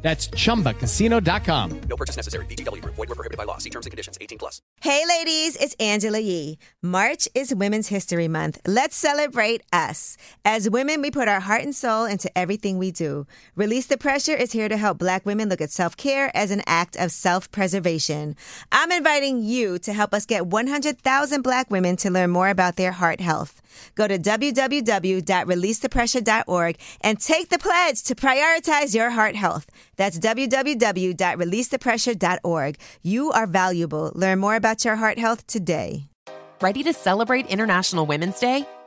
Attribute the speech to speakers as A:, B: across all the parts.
A: That's chumbacasino.com.
B: No purchase necessary. VGW Group. Void were prohibited by law. See terms and conditions. 18 plus.
C: Hey, ladies, it's Angela Yee. March is Women's History Month. Let's celebrate us. As women, we put our heart and soul into everything we do. Release the Pressure is here to help Black women look at self care as an act of self preservation. I'm inviting you to help us get 100,000 Black women to learn more about their heart health. Go to www.releasethepressure.org and take the pledge to prioritize your heart health. That's www.releasethepressure.org. You are valuable. Learn more about your heart health today.
D: Ready to celebrate International Women's Day?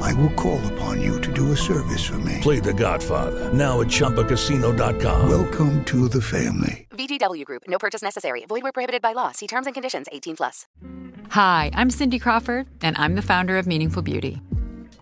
E: I will call upon you to do a service for me.
F: Play The Godfather now at ChumbaCasino.com.
E: Welcome to the family.
G: VGW Group. No purchase necessary. Void where prohibited by law. See terms and conditions. 18 plus.
H: Hi, I'm Cindy Crawford, and I'm the founder of Meaningful Beauty.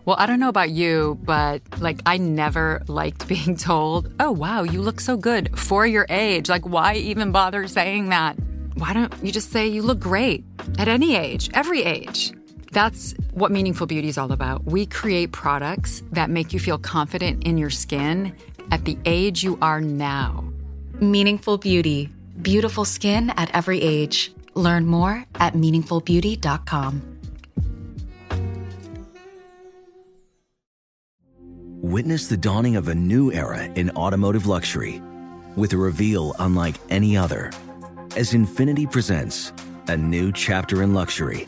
H: Well, I don't know about you, but like I never liked being told, "Oh, wow, you look so good for your age." Like, why even bother saying that? Why don't you just say you look great at any age, every age? That's what Meaningful Beauty is all about. We create products that make you feel confident in your skin at the age you are now.
I: Meaningful Beauty. Beautiful skin at every age. Learn more at meaningfulbeauty.com.
J: Witness the dawning of a new era in automotive luxury with a reveal unlike any other as Infiniti presents a new chapter in luxury,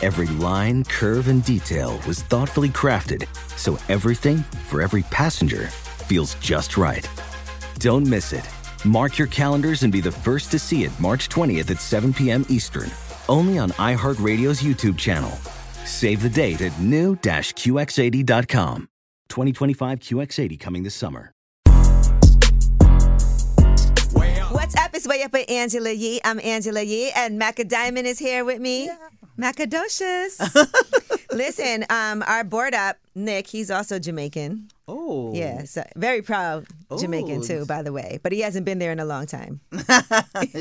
J: Every line, curve, and detail was thoughtfully crafted so everything for every passenger feels just right. Don't miss it. Mark your calendars and be the first to see it March 20th at 7 p.m. Eastern, only on iHeartRadio's YouTube channel. Save the date at new-QX80.com. 2025 QX80 coming this summer.
C: What's up? It's Way Up with Angela Yee. I'm Angela Yee, and Macka Diamond is here with me. Macadocious. Listen, um, our board up, Nick, he's also Jamaican.
K: Oh.
C: Yeah, so very proud Jamaican
K: Oh.
C: too, by the way. But he hasn't been there in a long time.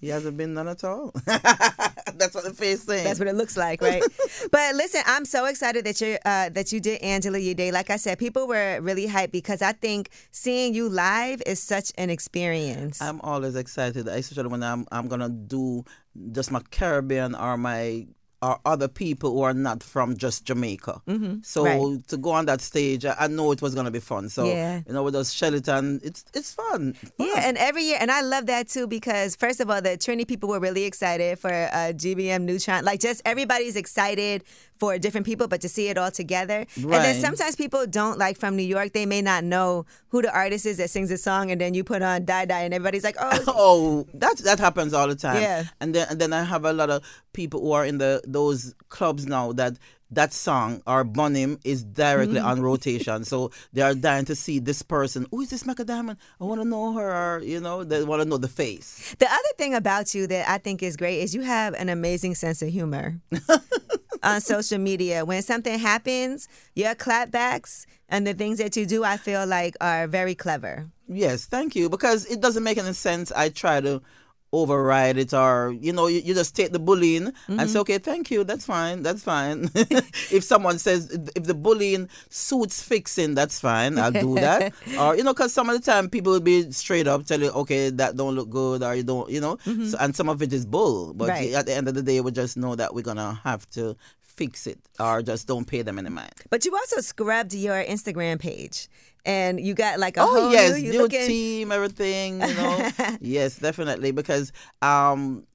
K: he hasn't been none at all. That's what the face saying.
C: That's what it looks like, right? but listen, I'm so excited that you uh, that you did Angela Yee Day. Like I said, people were really hyped because I think seeing you live is such an experience.
K: I'm always excited, especially when I'm I'm gonna do just my Caribbean or my or other people who are not from just Jamaica.
C: Mhm,
K: So
C: right.
K: to go on that stage, I, I know it was gonna be fun. So
C: Yeah.
K: you know, with those Shellington, it's it's fun.
C: Yeah, and every year, and I love that too because first of all, the Trinity people were really excited for uh, GBM Nutron. Like, just everybody's excited for different people, but to see it all together. And then sometimes people don't like from New York. They may not know who the artist is that sings a song, and then you put on Dye Dye, and everybody's like, "Oh,
K: Oh, that that happens all the time.
C: Yeah.
K: And then and then I have a lot of people who are in the those clubs now that that song or Bun Him is directly
C: Mm.
K: on rotation. So they are dying to see this person. Who is this Macka Diamond? I want to know her. Or, you know, they want to know the face.
C: The other thing about you that I think is great is you have an amazing sense of humor on social media. When something happens, your clapbacks and the things that you do, I feel like are very clever.
K: Yes, thank you. Because it doesn't make any sense. I try to override it or you know you, you just take the bullying and say mm-hmm. okay thank you. That's fine. That's fine. If someone says if the bullying suits fixing that's fine. I'll do that. Or you know because some of the time people will be straight up tell you okay that don't look good or you don't you know? Mm-hmm. So, and some of it is bull but
C: Right.
K: at the end of the day we just know that we're gonna have to fix it or just don't pay them any mind
C: But you also scrubbed your Instagram page and you got like a
K: oh
C: whole
K: yes,
C: new,
K: new
C: looking,
K: team, everything. You know, yes, definitely because um,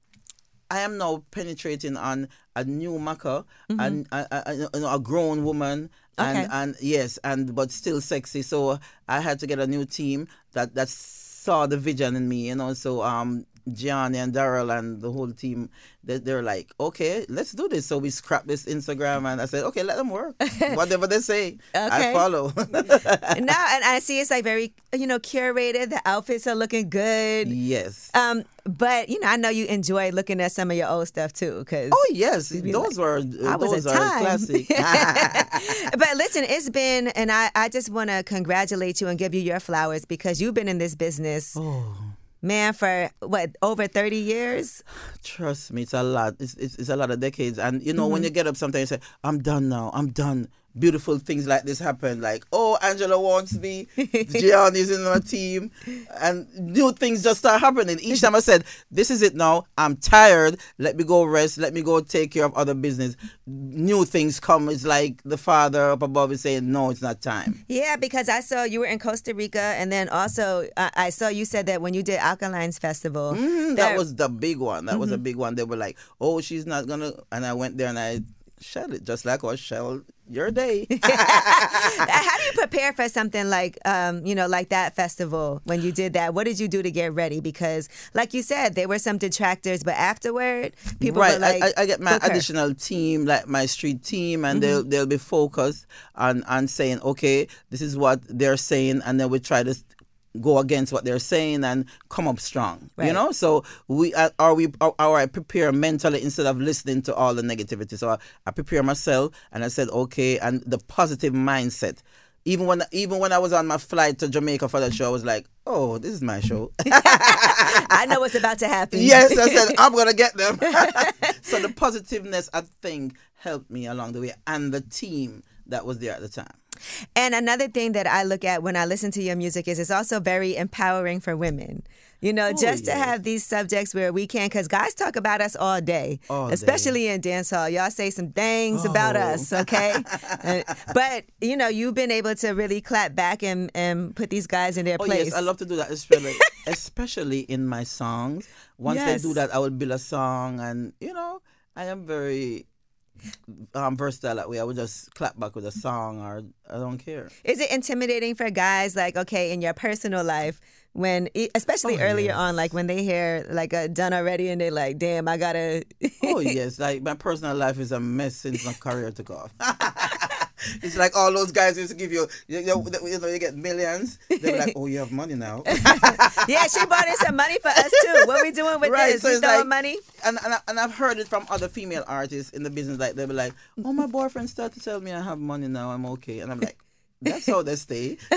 K: I am now penetrating on a new Macka and a, a, a, you know, a grown woman. And,
C: Okay.
K: and yes, and but still sexy. So I had to get a new team that that saw the vision in me, you know. So um, Gianni and Daryl and the whole team, they, they're like, okay, let's do this. So we scrapped this Instagram, and I said, okay, let them work. Whatever they say, I follow.
C: Now and I see it's like very you know curated. The outfits are looking good.
K: yes.
C: Um, but you know, I know you enjoy looking at some of your old stuff too, because
K: Oh yes, those were
C: I was
K: those are
C: time.
K: classic.
C: but listen, it's been, and I, I just want to congratulate you and give you your flowers because you've been in this business,
K: Oh.
C: Man, for what over thirty years.
K: Trust me, it's a lot. It's, it's, it's a lot of decades. And you know, when mm-hmm. you get up, sometimes you say, "I'm done now. I'm done." Beautiful things like this happen. Like, oh, Angela wants me. Gianni's in my team, and new things just start happening. Each time I said, "This is it now. I'm tired. Let me go rest. Let me go take care of other business." New things come. It's like the father up above is saying, "No, it's not time."
C: Yeah, because I saw you were in Costa Rica, and then also uh, I saw you said that when you did Alkalines Festival,
K: Mhm, that was the big one. That
C: Mm-hmm.
K: was a big one. They were like, "Oh, she's not gonna," and I went there and I shelled it just like I shelled your day.
C: How do you prepare for something like, um, you know, like that festival when you did that? What did you do to get ready? Because, like you said, there were some detractors, but afterward, people
K: right,
C: were like,
K: I, I, get my additional team, like my street team, and they'll
C: Mm-hmm.
K: they'll be focused on on saying, "Okay, this is what they're saying," and then we try to. Go against what they're saying and come up strong, you know. So we uh, are we are, are I prepare mentally instead of listening to all the negativity. So I, I prepare myself, and I said okay, and the positive mindset. Even when even when I was on my flight to Jamaica for the show, I was like, oh, this is my show.
C: I know what's about to happen.
K: Yes, I said I'm gonna get them. so the positiveness, I think, helped me along the way, and the team that was there at the time.
C: And another thing that I look at when I listen to your music is it's also very empowering for women. You know, oh, just to
K: Oh,
C: have these subjects where we can, because guys talk about us all day,
K: All
C: especially in dance hall. Y'all say some things about
K: Oh.
C: us, okay? But you know, you've been able to really clap back and, and put these guys in their
K: Oh
C: place.
K: yes, I love to do that, especially especially in my songs. Once
C: Yes.
K: they do that, I will build a song, and you know, I am very um, versatile that way. I would just clap back with a song, or I don't care.
C: Is it intimidating for guys, like, okay, in your personal life, when, especially
K: Oh,
C: earlier
K: yes.
C: on, like when they hear like a done already and they're like, damn, I gotta.
K: Oh yes, like my personal life is a mess since my career took off. it's like all those guys used to give you, you know, you, know, you get millions. They're like, oh, you have money now.
C: yeah, she brought in some money for us too. What we doing with
K: Right,
C: this?
K: so
C: we throwing
K: like-
C: money?
K: and and, I, and I've heard it from other female artists in the business. Like they'll be like, "Oh, my boyfriend started to tell me I have money now. I'm okay," and I'm like. That's how they stay.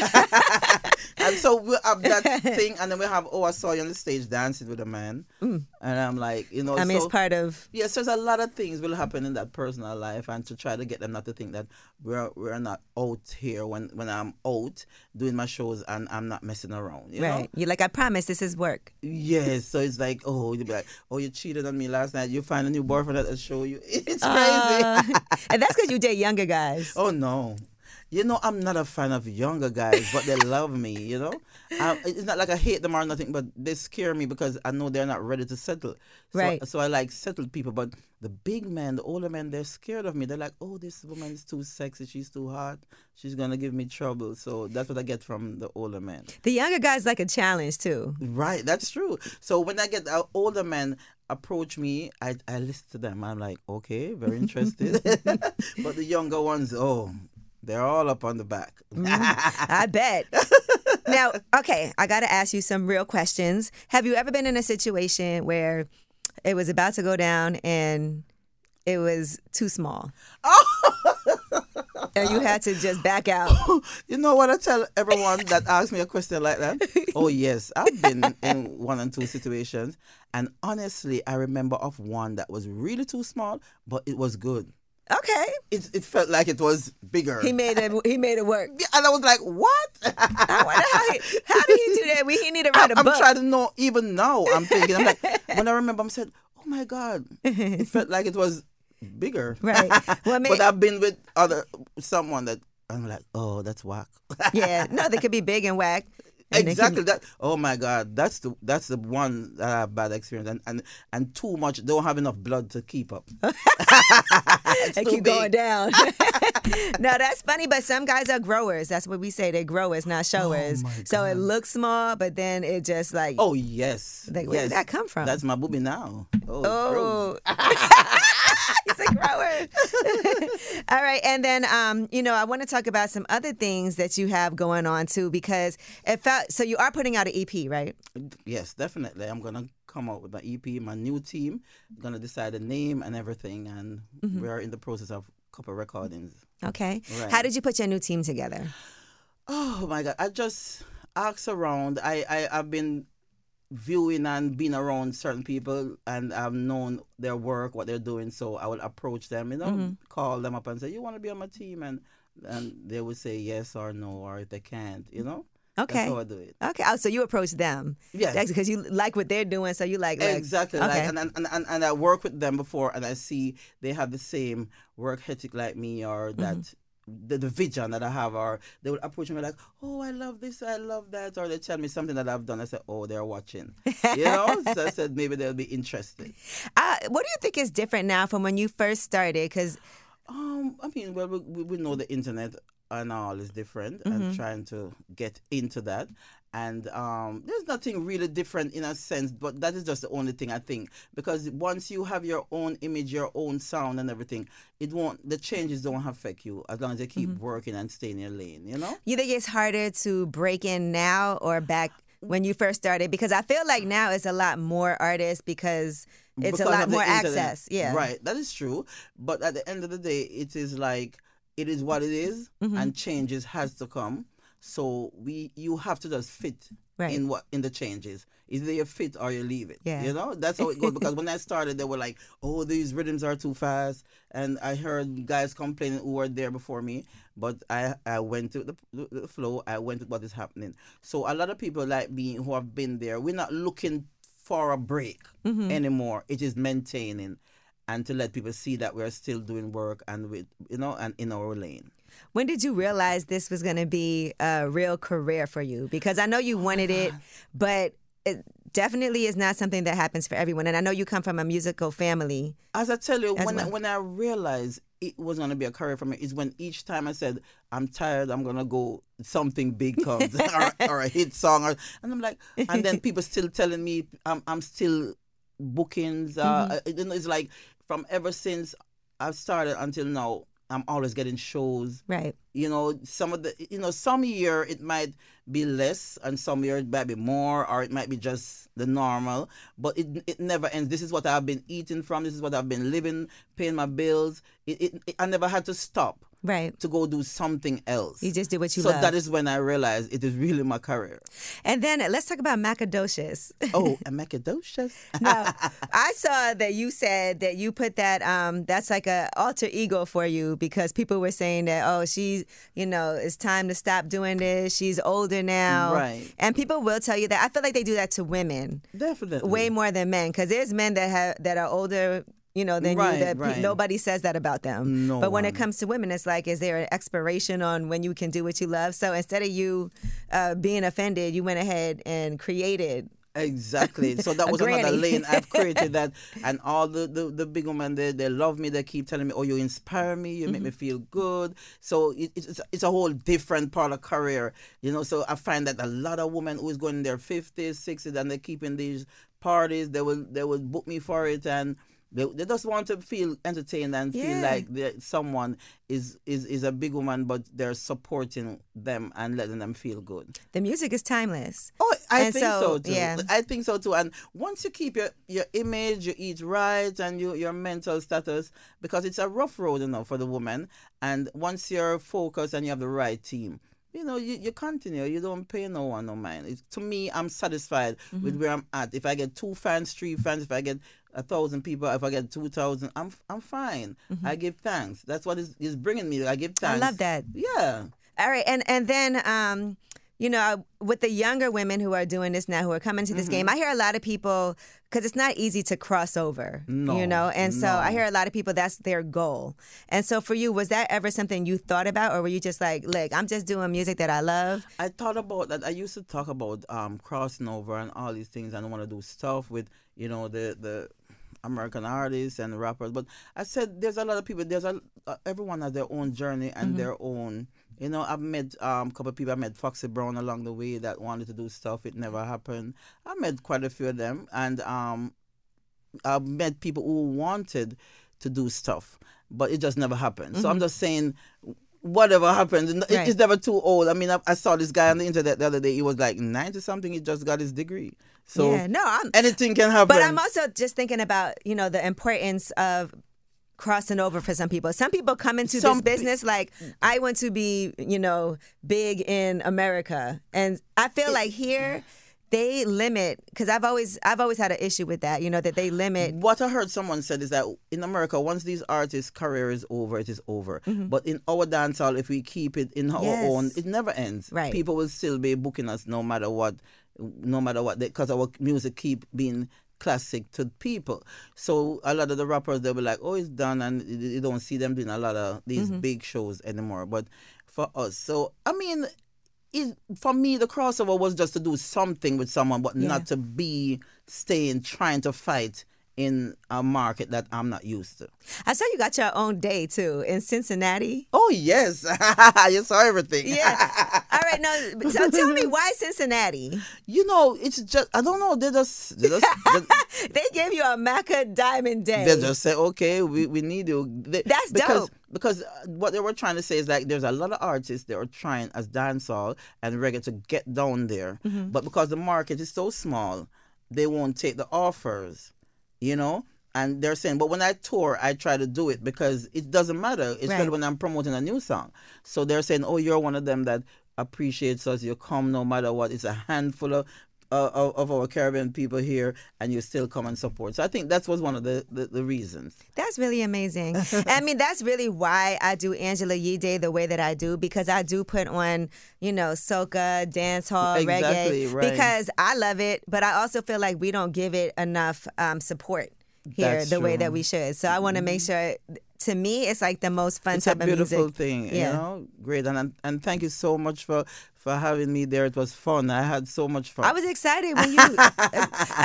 K: and so we have that thing, and then we have, oh, I saw you on the stage dancing with a man. And I'm like, you know,
C: Mm. I mean,
K: so,
C: it's part of.
K: Yes, there's a lot of things will happen in that personal life, and to try to get them not to think that we're we're not out here when when I'm out doing my shows and I'm not messing around. You
C: right.
K: Know?
C: You're like, I promise this is work.
K: Yes, so it's like, oh, you'll be like, oh, you cheated on me last night. You find a new boyfriend at the show. You, it's crazy.
C: Uh, and that's because you date younger guys.
K: oh no, You know, I'm not a fan of younger guys, but they love me. You know, um, it's not like I hate them or nothing, but they scare me because I know they're not ready to settle. So,
C: Right.
K: So I like settled people, but the big men, the older men, they're scared of me. They're like, "Oh, this woman is too sexy. She's too hot. She's gonna give me trouble." So that's what I get from the older men.
C: The younger guys like a challenge too.
K: Right, that's true. So when I get uh, older men approach me, I I listen to them. I'm like, okay, very interested. but the younger ones, oh, they're all up on the back.
C: Mm, I bet. now, okay, I got to ask you some real questions. Have you ever been in a situation where it was about to go down and it was too small? Oh! and you had to just back out.
K: you know what I tell everyone that asks me a question like that? Oh yes, I've been in one and two situations, and honestly, I remember of one that was really too small, but it was good.
C: Okay.
K: It it felt like it was bigger.
C: He made it. He made it work.
K: and I was like, "What?
C: I wonder how, he, how did he do that? We he need to write
K: I'm,
C: a
K: I'm trying to know. Even now, I'm thinking. I'm like, when I remember, I'm said, "Oh my god!" It felt like it was bigger.
C: Right. Well, I mean-
K: but I've been with other someone that I'm like, "Oh, that's whack."
C: yeah. No, they could be big and whack.
K: exactly
C: could-
K: that. Oh my god, that's the that's the one that I have bad experience and and and too much. They Don't have enough blood to keep up.
C: And keep going down. no, that's funny, but some guys are growers. That's what we say. They're growers, not showers. so it looks small, but then it just like
K: Oh yes,
C: Like, where did
K: yes.
C: that come from?
K: That's my booby now. Oh,
C: Oh, he's a grower. All right, and then um, you know, I want to talk about some other things that you have going on too, because it felt so. You are putting out an EP, right?
K: Yes, definitely. I'm gonna come out with my EP, my new team. gonna decide the name and everything, and
C: Mhm.
K: we are in the process of a couple recordings.
C: Okay.
K: Right.
C: How did you put your new team together?
K: Oh my God! I just asked around. I I have been viewing and being around certain people, and I've known their work, what they're doing. So I will approach them, you know,
C: Mhm.
K: call them up and say, "You want to be on my team?" and and they would say yes or no, or if they can't, you know.
C: Okay.
K: That's how I do it.
C: Okay. Oh, so you approach them.
K: Yeah.
C: Because you like what they're doing, so you like, like
K: exactly
C: Okay.
K: like and, and, and, and i work with them before and i see they have the same work ethic like me or
C: Mm-hmm.
K: that the, the vision that i have or they will approach me like oh i love this i love that or they tell me something that i've done i say oh they're watching you know so i said maybe they'll be interested
C: Uh, what do you think is different now from when you first started? Because
K: um i mean well we, we we know the internet and all is different
C: Mhm.
K: and trying to get into that and um, there's nothing really different in a sense but that is just the only thing i think because once you have your own image your own sound and everything it won't the changes don't affect you as long as you keep
C: Mm-hmm.
K: working and stay in your lane you know
C: you think it's harder to break in now or back when you first started? Because I feel like now it's a lot more artists because it's a lot more
K: internet.
C: access. Yeah.
K: Right. That is true. But at the end of the day, it is like it is what it is,
C: Mhm.
K: and changes has to come. So we you have to just fit
C: Right.
K: in what in the changes. Either you fit or you leave it.
C: Yeah.
K: You know? That's how it goes. because when I started they were like, Oh, these rhythms are too fast and I heard guys complaining who were there before me. But I, I went to the, the, flow, I went with what is happening. So a lot of people like me who have been there, we're not looking for a break
C: Mhm.
K: anymore. It is maintaining and to let people see that we're still doing work and with you know and in our lane.
C: When did you realize this was going to be a real career for you? Because I know you wanted it, but it definitely is not something that happens for everyone. And I know you come from a musical family.
K: As I tell you, when I, when I realized it was gonna be a career for me, is when each time I said I'm tired, I'm gonna go something big comes or, or a hit song, or, and I'm like, and then people still telling me I'm I'm still bookings. Uh,
C: Mm-hmm.
K: you know, it's like from ever since I've started until now, I'm always getting shows.
C: Right.
K: You know, some of the you know some year it might be less, and some year it might be more, or it might be just the normal. But it it never ends. This is what I've been eating from. This is what I've been living, paying my bills. It, it, it I never had to stop
C: Right.
K: to go do something else.
C: You just did what you
K: so
C: love.
K: that is when I realized it is really my career.
C: And then let's talk about Macadocious.
K: Oh, a Macadocious.
C: now, I saw that you said that you put that um that's like a alter ego for you because people were saying that oh she's you know it's time to stop doing this she's older now
K: Right.
C: and people will tell you that I feel like they do that to women
K: Definitely.
C: way more than men because there's men that have that are older you know, than
K: Right,
C: you. That pe- nobody says that about them.
K: No
C: but when it comes to women, it's like, is there an expiration on when you can do what you love? So instead of you uh, being offended, you went ahead and created.
K: Exactly. So that was another lane I've created that, and all the, the, the big women they, they love me. They keep telling me, "Oh, you inspire me. You
C: Mm-hmm.
K: make me feel good." So it, it's it's a whole different part of career, you know. So I find that a lot of women who is going in their fifties, sixties, and they're keeping these parties, they will they will book me for it, and they, they just want to feel entertained and feel like someone is, is is a big woman, but they're supporting them and letting them feel good.
C: The music is timeless.
K: Oh, I
C: And
K: think so,
C: so,
K: too.
C: yeah.
K: I think so too. And once you keep your, your image, you eat right, and you, your mental status, because it's a rough road, you know, for the woman. And once you're focused and you have the right team, you know, you, you continue. You don't pay no one no mind. It's, to me, I'm satisfied with where I'm at. If I get two fans, three fans, if I get a thousand people, if I get two thousand, I'm I'm fine. I give thanks. That's what is, is bringing me. I give thanks.
C: I love that.
K: Yeah.
C: All right, and and then um, you know, with the younger women who are doing this now, who are coming to this game,
K: Mm-hmm.
C: I hear a lot of people because it's not easy to cross over.
K: No,
C: you know, and so I hear a lot of people that's their goal. And so for you, was that ever something you thought about, or were you just like, look, I'm just doing music that I love?
K: I thought about that. I used to talk about um, crossing over and all these things, I want to do stuff with you know the the American artists and rappers. But I said there's a lot of people. There's a uh, everyone has their own journey and their own. You know, I've met um, a couple of people. I met Foxy Brown along the way that wanted to do stuff. It never happened. I met quite a few of them, and um, I've met people who wanted to do stuff, but it just never happened. So I'm just saying, whatever happens, it-
C: Right.
K: it's never too old. I mean, I, I saw this guy on the internet the other day. He was like 90 something. He just got his degree. So
C: yeah, no, I'm.
K: anything can happen.
C: But I'm also just thinking about you know the importance of crossing over for some people. Some people come into
K: Some
C: this business like I want to be you know big in America, and I feel like here they limit because I've always I've always had an issue with that. You know that they limit.
K: What I heard someone said is that in America, once these artists' career is over, it is over. But in our dancehall, if we keep it in our
C: Mm-hmm. Yes.
K: own, it never ends.
C: Right.
K: People will still be booking us no matter what, no matter what, because our music keep being classic to people. So a lot of the rappers they'll be like, "Oh, it's done," and you don't see them doing a lot of these
C: Mm-hmm.
K: big shows anymore. But for us, so I mean. It, for me, the crossover was just to do something with someone, but
C: Yeah.
K: not to be staying trying to fight in a market that I'm not used to.
C: I saw you got your own day too in Cincinnati.
K: Oh yes, you saw everything.
C: Yeah. All right. No. So tell me why Cincinnati?
K: you know, it's just I don't know. They just they just they,
C: They gave you a Macka Diamond Day.
K: they just said, okay, we, we need you. They-
C: That's
K: because,
C: dope.
K: Because uh, what they were trying to say is like there's a lot of artists that are trying as dancehall and reggae to get down there,
C: Mm-hmm.
K: but because the market is so small, they won't take the offers. You know. And they're saying, but when I tour, I try to do it because it doesn't matter, especially
C: Right.
K: when I'm promoting a new song. So they're saying, oh, you're one of them that appreciates us. You come no matter what. It's a handful of uh, of, of our Caribbean people here, and you still come and support. So I think that was one of the, the, the reasons.
C: That's really amazing. I mean, that's really why I do Angela Yee Day the way that I do because I do put on, you know, soca, dance hall,
K: Exactly,
C: reggae
K: right.
C: because I love it, but I also feel like we don't give it enough um, support here
K: That's
C: the way that we should. So I want to make sure. To me, it's like the most fun
K: It's a
C: type of
K: beautiful
C: music.
K: thing,
C: Yeah.
K: you know. Great, and and thank you so much for for having me there. It was fun. I had so much fun.
C: I was excited when you.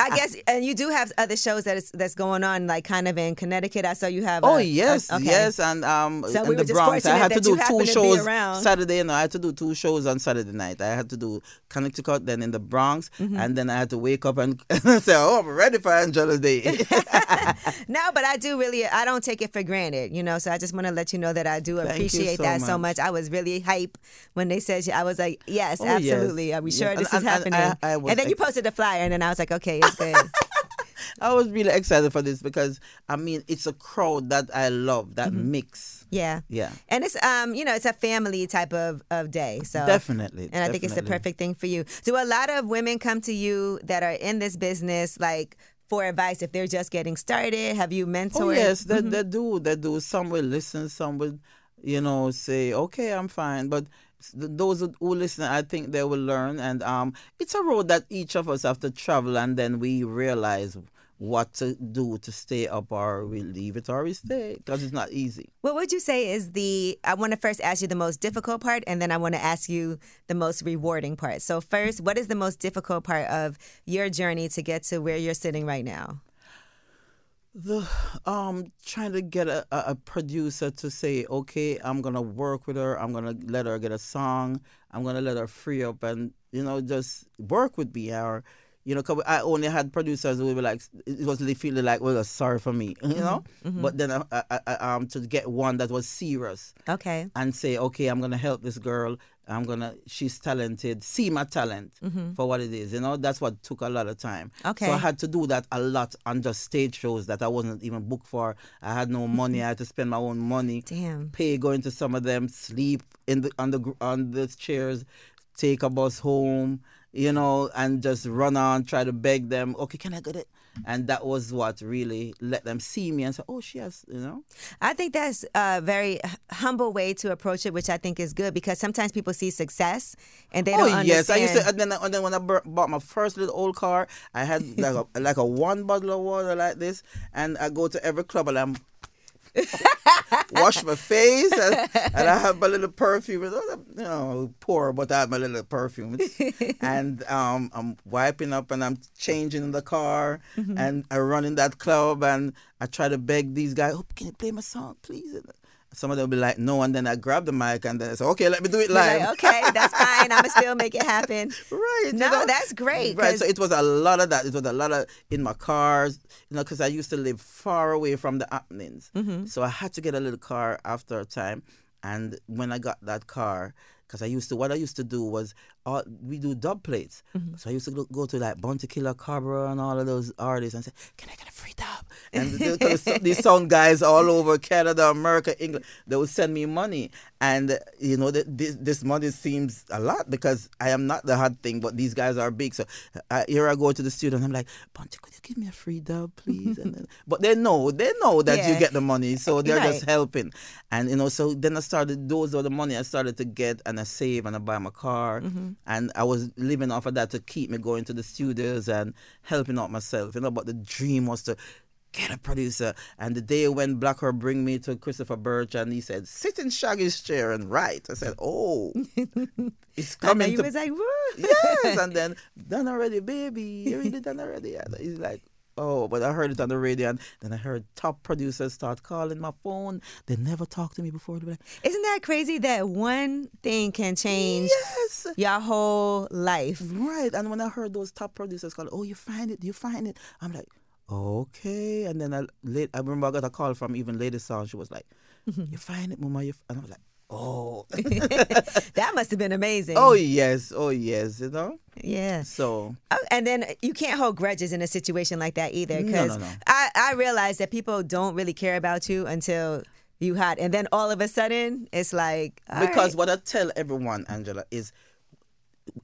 C: I guess, and you do have other shows that is that's going on, like kind of in Connecticut. I saw you have.
K: Oh
C: a-
K: yes,
C: okay.
K: yes, and um,
C: So
K: in
C: we
K: the Bronx. I had to do two
C: happened to be
K: shows. Saturday, No, I had to do two shows on Saturday night. I had to do Connecticut, then in the Bronx,
C: Mm-hmm.
K: and then I had to wake up and say, "Oh, I'm ready for Angela Day."
C: No, but I do really. I don't take it for granted, you know. So I just want to let you know that I do
K: Thank
C: appreciate
K: so
C: that so
K: much.
C: much. I was really hype when they said. I was like, yes,
K: Oh, yes.
C: absolutely. Are we sure
K: And-
C: this
K: and-
C: is
K: and
C: happening?
K: I- I was
C: and then you posted the flyer, and then I was like, okay, it's good.
K: I was really excited for this because I mean, it's a crowd that I love. That
C: Mm-hmm.
K: mix.
C: yeah,
K: Yeah.
C: And it's um, you know, it's a family type of of day. So
K: Definitely,
C: and I think it's the perfect thing for you. Do a lot of women come to you that are in this business like? For advice, if they're just getting started, have you mentored?
K: Oh yes, they,
C: Mm-hmm.
K: they do. They do. Some will listen. Some will, you know, say, "Okay, I'm fine." But those who listen, I think they will learn. And um, it's a road that each of us have to travel, and then we realize what to do to stay up or we leave it or we stay because it's not easy.
C: What would you say is the? I want to first ask you the most difficult part, and then I want to ask you the most rewarding part. So first, what is the most difficult part of your journey to get to where you're sitting right now?
K: The um trying to get a, a, producer to say, okay, I'm gonna work with her. I'm gonna let her get a song. I'm gonna let her free up and you know just work with me or you know, cause I only had producers who were like, it was feeling like, well, sorry for me, you know.
C: mhm.
K: But then, I, I, I, um, to get one that was serious
C: Okay.
K: and say, okay, I'm gonna help this girl. I'm gonna, she's talented. See my talent
C: Mhm.
K: for what it is. You know, that's what took a lot of time.
C: Okay.
K: So I had to do that a lot on just stage shows that I wasn't even booked for. I had no money. I had to spend my own money.
C: Damn.
K: Pay going to some of them, sleep in the on the on the chairs, take a bus home, you know, and just run on, try to beg them. Okay, can I get it? And that was what really let them see me and say, "Oh, she has," you know.
C: I think that's a very humble way to approach it, which I think is good because sometimes people see success and they
K: oh
C: don't understand.
K: yes, I used to. And then, and then when I bought my first little old car, I had like a like a one bottle of water like this, and I go to every club and I'm wash my face, and, and I have my little perfume. You know, poor, but I have my little perfume, and um, I'm wiping up and I'm changing in the car,
C: Mhm.
K: and I run in that club and I try to beg these guys, "Oh, can you play my song, please?" And some of them will be like, "No," and then I grab the mic and then I say, "Okay, let me do it live."
C: like, okay, that's fine. I'm gonna still make it happen.
K: Right.
C: No,
K: you know?
C: that's great.
K: Right. So it was a lot of that. It was a lot of in my cars, you know, because I used to live far away from the happenings.
C: Mhm.
K: So I had to get a little car after a time. And when I got that car, because I used to, what I used to do was, all, we do dub plates.
C: Mm-hmm.
K: So I used to go, go to like Bounty Killer Cabra and all of those artists and say, can I get a free dub? And these sound guys all over Canada, America, England, they would send me money. And, you know, th- this, this money seems a lot because I am not the hot thing, but these guys are big. So uh, here I go to the studio and I'm like, Bounty, could you give me a free dub, please? and then, but they know, they know that you get the money. So they're just helping. And, you know, so then I started, those are the money I started to get and I save and I buy my car.
C: Mhm.
K: And I was living off of that to keep me going to the studios and helping out myself, you know. But the dream was to get a producer. And the day when Blacker bring me to Christopher Birch and he said, sit in Shaggy's chair and write. I said, oh, it's coming
C: you
K: to
C: was like, woo.
K: yes, and then done already, baby. You really done already. And he's like, oh, but I heard it on the radio, and then I heard top producers start calling my phone. They never talked to me before. Like,
C: Isn't that crazy that one thing can change
K: yes,
C: your whole life?
K: right. And when I heard those top producers call, oh, you find it, you find it. I'm like, okay. And then I I remember I got a call from even Lady Sound. She was like, you find it, Mama. You And I was like, oh,
C: that must have been amazing.
K: oh yes, oh yes. You know.
C: yeah.
K: So
C: Oh, and then you can't hold grudges in a situation like that either, because
K: no, no.
C: I I realize that people don't really care about you until you had, and then all of a sudden it's like
K: because
C: right.
K: what I tell everyone, Angela, is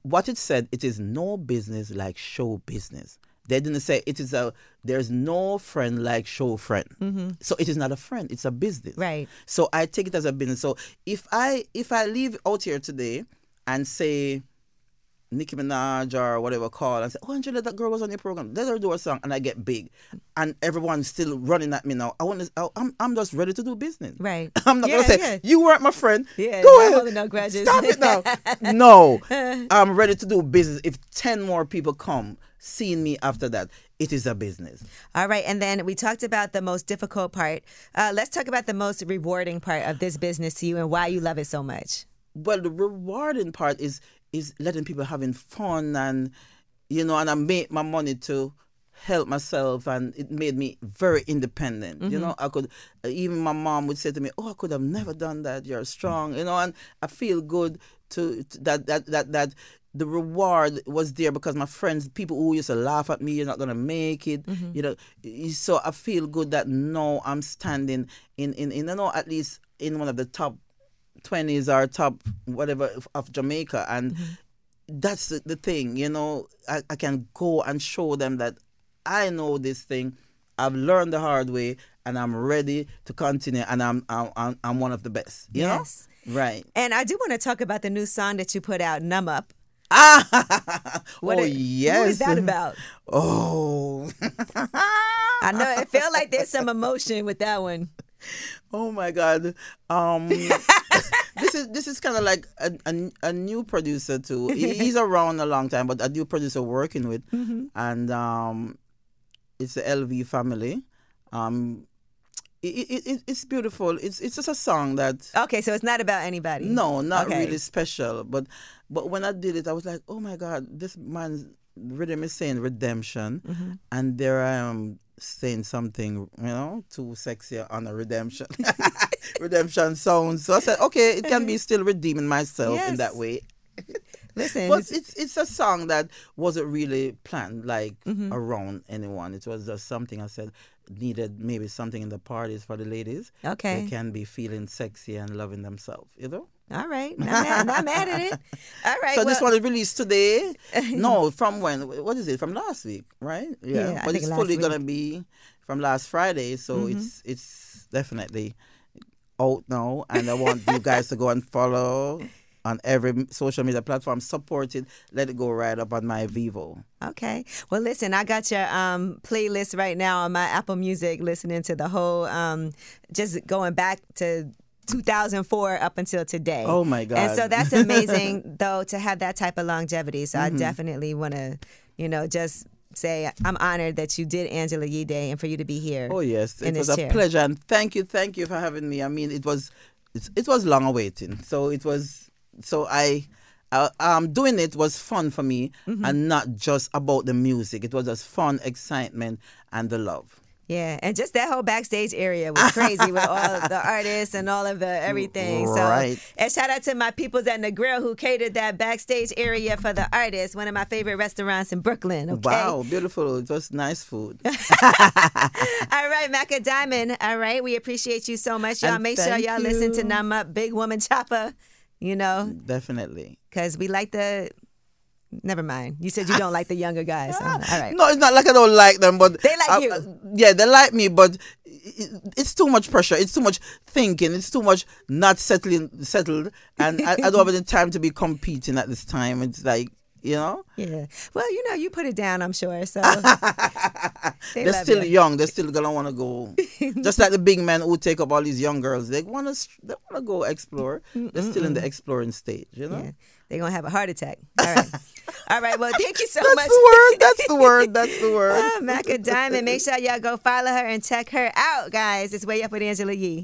K: what it said. It is no business like show business. They didn't say it is a. There's no friend like show friend. So it is not a friend. It's a business.
C: Mm-hmm. Right.
K: So I take it as a business. So if I if I leave out here today and say Nicki Minaj or whatever call and say, Oh Angela, that girl was on your program. Let her do a song and I get big. And everyone's still running at me now. I want to I'm I'm just ready to do business.
C: right.
K: I'm not
C: Yeah,
K: gonna say
C: yeah.
K: you weren't my friend.
C: Yeah,
K: Go ahead.
C: holding no grudges.
K: Stop it now. no, I'm ready to do business. If ten more people come seeing me after that, it is a business.
C: All right, and then we talked about the most difficult part. Uh, let's talk about the most rewarding part of this business to you and why you love it so much.
K: Well, the rewarding part is is letting people having fun and you know, and I made my money to help myself and it made me very independent you know i could even my mom would say to me oh i could have never done that you're strong you know and i feel good to, to that that that that the reward was there because my friends people who used to laugh at me you're not gonna make it mm-hmm. you know so i feel good that now i'm standing in in, in you know at least in one of the top 20s or top whatever of- Jamaica and mm-hmm. that's the, the thing you know I, I can go and show them that I know this thing I've learned the hard way and I'm ready to continue and I'm I'm, I'm, I'm one of the best you
C: Yes.
K: know right
C: And I do want to talk about the new song that you put out, Numb Up.
K: ah
C: What
K: oh
C: it-
K: yes
C: What is that about?
K: oh
C: I know it felt like there's some emotion with that one.
K: Oh my God. Um, this is this is kind of like a, a, a new producer too. He- He's around a long time, but a new producer working with,
C: Mm-hmm.
K: and um, it's the LV family. Um, it, it, it, it's beautiful. It's it's just a song that
C: Okay, so it's not about anybody.
K: no, not
C: Okay.
K: really special. But but when I did it, I was like, oh my God, this man's rhythm is saying redemption,
C: Mm-hmm.
K: and there I am saying something, you know, too sexy on a redemption, redemption sound. So I said, okay, it can be still redeeming myself in that way.
C: Listen,
K: But
C: it's-
K: it's it's a song that wasn't really planned like
C: Mm-hmm.
K: around anyone. It was just something I said needed maybe something in the parties for the ladies.
C: Okay.
K: They can be feeling sexy and loving themselves, you know?
C: all right. Not mad, not mad at it. All right.
K: so this one is released today. no, from when? What is it? From last week, right?
C: Yeah, I
K: but it's fully gonna be from last Friday, so
C: Mhm.
K: it's it's definitely out now. And I want you guys to go and follow on every social media platform. Support it. Let it go right up on my Vevo.
C: Okay. Well, listen, I got your um, playlist right now on my Apple Music, listening to the whole, um, just going back to 2004 up until today.
K: Oh, my God.
C: And so that's amazing, though, to have that type of longevity. So I
K: Mhm.
C: definitely want to, you know, just say I'm honored that you did Angela Yee Day and for you to be here.
K: Oh yes, it was a
C: chair.
K: pleasure, and thank you, thank you for having me. I mean, it was it, it was long awaiting, so it was so I. Uh, um, doing it was fun for me,
C: Mm-hmm.
K: and not just about the music. It was just fun, excitement, and the love.
C: Yeah, and just that whole backstage area was crazy with all of the artists and all of the everything.
K: Right.
C: So, and shout out to my peoples at the grill who catered that backstage area for the artists. One of my favorite restaurants in Brooklyn. Okay.
K: Wow, beautiful! Just nice food.
C: All right, Macka Diamond. All right, we appreciate you so much, y'all.
K: And
C: Make sure y'all listen to
K: you.
C: Up, Big Woman Chopper. You know,
K: Definitely.
C: because we like the. Never mind. You said you don't like the younger guys. all right.
K: No, it's not like I don't like them, but
C: They like
K: I-
C: you.
K: I- yeah, they like me, but it, it's too much pressure. It's too much thinking. It's too much not settling settled, and I, I don't have any time to be competing at this time. It's like you know,
C: Yeah. Well, you know, you put it down, I'm sure. So they
K: are still
C: you.
K: young. They're still gonna want to go. Just like the big men who take up all these young girls, they want to. They want to go explore. They're still in the exploring stage. You know.
C: Yeah. They're gonna have a heart attack. All right. All right. Well, thank you so
K: That's
C: much.
K: That's the word. That's the word. That's the word.
C: Ah, Macka Diamond. Make sure y'all go follow her and check her out, guys. It's way up with Angela Yee.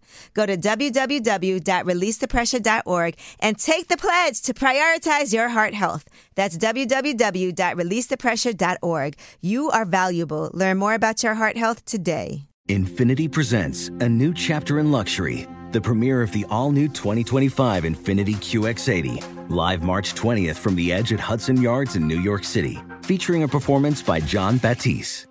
C: Go to www.releasethepressure.org and take the pledge to prioritize your heart health. That's www.releasethepressure.org. You are valuable. Learn more about your heart health today.
J: Infiniti presents a new chapter in luxury, the premiere of the all new 2025 Infiniti QX80, live March 20th from the edge at Hudson Yards in New York City, featuring a performance by Jon Batiste.